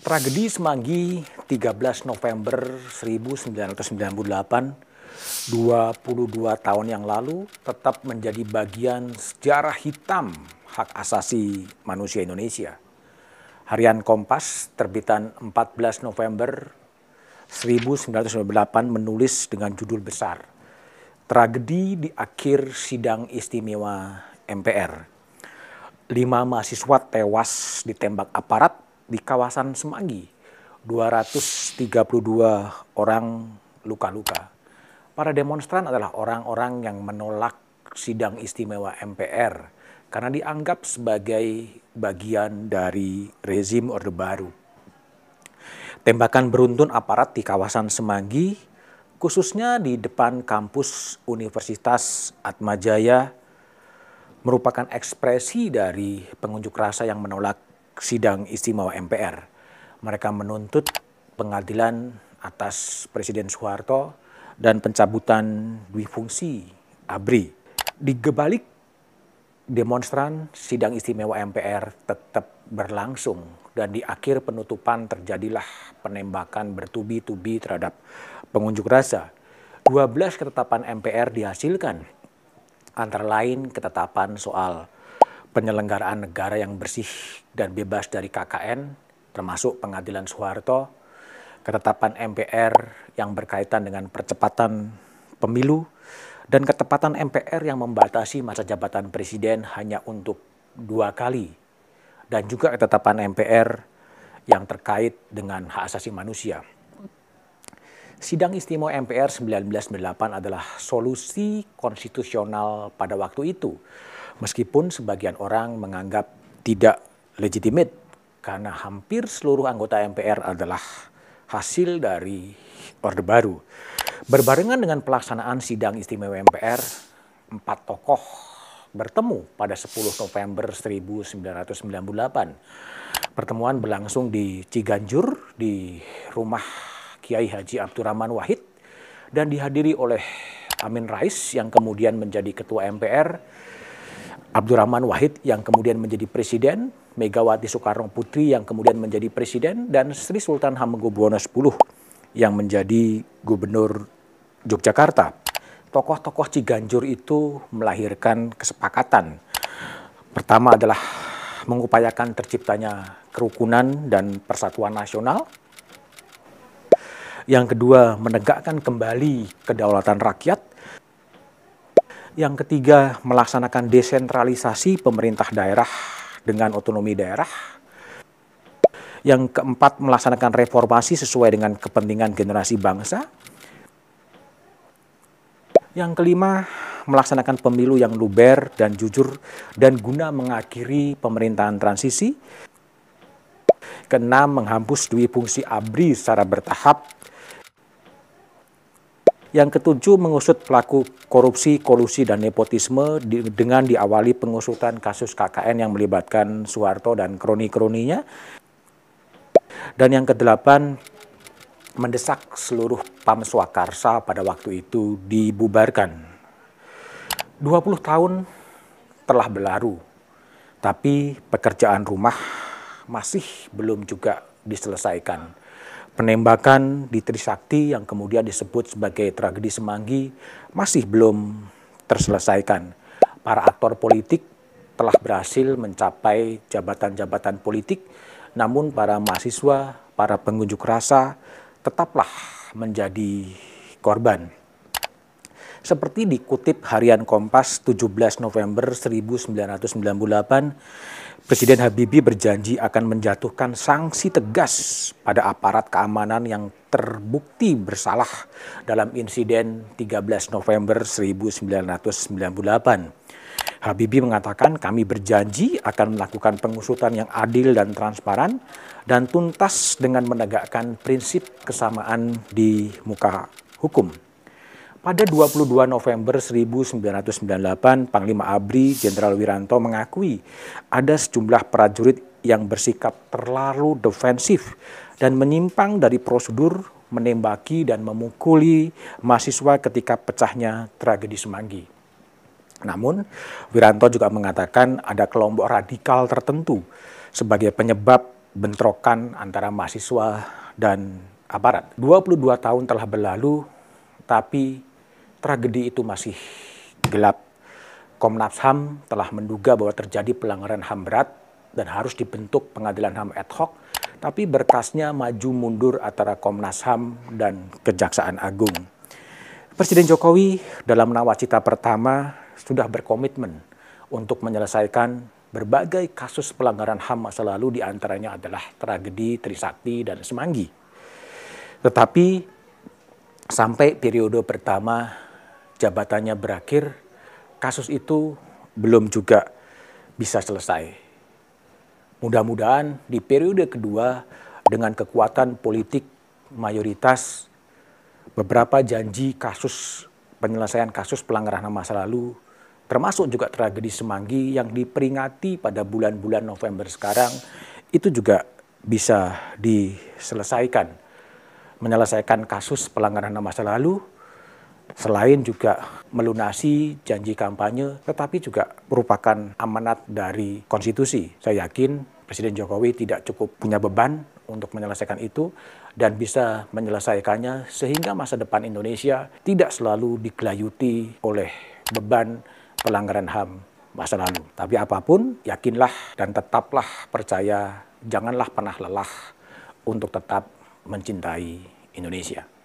Tragedi Semanggi 13 November 1998 22 tahun yang lalu tetap menjadi bagian sejarah hitam hak asasi manusia Indonesia. Harian Kompas terbitan 14 November 1998 menulis dengan judul besar Tragedi di akhir sidang istimewa MPR. Lima mahasiswa tewas ditembak aparat di kawasan Semanggi. 232 orang luka-luka. Para demonstran adalah orang-orang yang menolak sidang istimewa MPR karena dianggap sebagai bagian dari rezim Orde Baru. Tembakan beruntun aparat di kawasan Semanggi, khususnya di depan kampus Universitas Atmajaya, merupakan ekspresi dari pengunjuk rasa yang menolak sidang istimewa MPR. Mereka menuntut pengadilan atas Presiden Soeharto dan pencabutan dui fungsi ABRI. Di gebalik demonstran, sidang istimewa MPR tetap berlangsung dan di akhir penutupan terjadilah penembakan bertubi-tubi terhadap pengunjuk rasa. 12 ketetapan MPR dihasilkan antara lain ketetapan soal penyelenggaraan negara yang bersih dan bebas dari KKN, termasuk pengadilan Soeharto, ketetapan MPR yang berkaitan dengan percepatan pemilu, dan ketepatan MPR yang membatasi masa jabatan presiden hanya untuk dua kali, dan juga ketetapan MPR yang terkait dengan hak asasi manusia. Sidang istimewa MPR 1998 adalah solusi konstitusional pada waktu itu, meskipun sebagian orang menganggap tidak legitimate karena hampir seluruh anggota MPR adalah hasil dari Orde Baru. Berbarengan dengan pelaksanaan sidang istimewa MPR, empat tokoh bertemu pada 10 November 1998. Pertemuan berlangsung di Ciganjur di rumah Kiai Haji Abdurrahman Wahid dan dihadiri oleh Amin Rais yang kemudian menjadi ketua MPR, Abdurrahman Wahid yang kemudian menjadi presiden, Megawati Soekarno Putri yang kemudian menjadi presiden, dan Sri Sultan Hamengkubuwono X yang menjadi gubernur Yogyakarta. Tokoh-tokoh Ciganjur itu melahirkan kesepakatan. Pertama adalah mengupayakan terciptanya kerukunan dan persatuan nasional. Yang kedua, menegakkan kembali kedaulatan rakyat. Yang ketiga, melaksanakan desentralisasi pemerintah daerah dengan otonomi daerah. Yang keempat, melaksanakan reformasi sesuai dengan kepentingan generasi bangsa. Yang kelima, melaksanakan pemilu yang luber dan jujur dan guna mengakhiri pemerintahan transisi. Keenam, menghapus dui fungsi ABRI secara bertahap yang ketujuh, mengusut pelaku korupsi, kolusi, dan nepotisme di, dengan diawali pengusutan kasus KKN yang melibatkan Soeharto dan kroni-kroninya. Dan yang kedelapan, mendesak seluruh PAM Swakarsa pada waktu itu dibubarkan. 20 tahun telah berlalu, tapi pekerjaan rumah masih belum juga diselesaikan penembakan di Trisakti yang kemudian disebut sebagai tragedi Semanggi masih belum terselesaikan. Para aktor politik telah berhasil mencapai jabatan-jabatan politik, namun para mahasiswa, para pengunjuk rasa tetaplah menjadi korban. Seperti dikutip harian Kompas 17 November 1998, Presiden Habibie berjanji akan menjatuhkan sanksi tegas pada aparat keamanan yang terbukti bersalah dalam insiden 13 November 1998. Habibie mengatakan kami berjanji akan melakukan pengusutan yang adil dan transparan dan tuntas dengan menegakkan prinsip kesamaan di muka hukum. Pada 22 November 1998, Panglima ABRI Jenderal Wiranto mengakui ada sejumlah prajurit yang bersikap terlalu defensif dan menyimpang dari prosedur menembaki dan memukuli mahasiswa ketika pecahnya tragedi Semanggi. Namun, Wiranto juga mengatakan ada kelompok radikal tertentu sebagai penyebab bentrokan antara mahasiswa dan aparat. 22 tahun telah berlalu, tapi tragedi itu masih gelap. Komnas HAM telah menduga bahwa terjadi pelanggaran HAM berat dan harus dibentuk pengadilan HAM ad hoc, tapi berkasnya maju mundur antara Komnas HAM dan Kejaksaan Agung. Presiden Jokowi dalam nawacita pertama sudah berkomitmen untuk menyelesaikan berbagai kasus pelanggaran HAM masa lalu di antaranya adalah tragedi Trisakti dan Semanggi. Tetapi sampai periode pertama jabatannya berakhir, kasus itu belum juga bisa selesai. Mudah-mudahan di periode kedua dengan kekuatan politik mayoritas beberapa janji kasus penyelesaian kasus pelanggaran masa lalu termasuk juga tragedi Semanggi yang diperingati pada bulan-bulan November sekarang itu juga bisa diselesaikan menyelesaikan kasus pelanggaran masa lalu selain juga melunasi janji kampanye, tetapi juga merupakan amanat dari konstitusi. Saya yakin Presiden Jokowi tidak cukup punya beban untuk menyelesaikan itu dan bisa menyelesaikannya sehingga masa depan Indonesia tidak selalu digelayuti oleh beban pelanggaran HAM masa lalu. Tapi apa pun, yakinlah dan tetaplah percaya, janganlah pernah lelah untuk tetap mencintai Indonesia.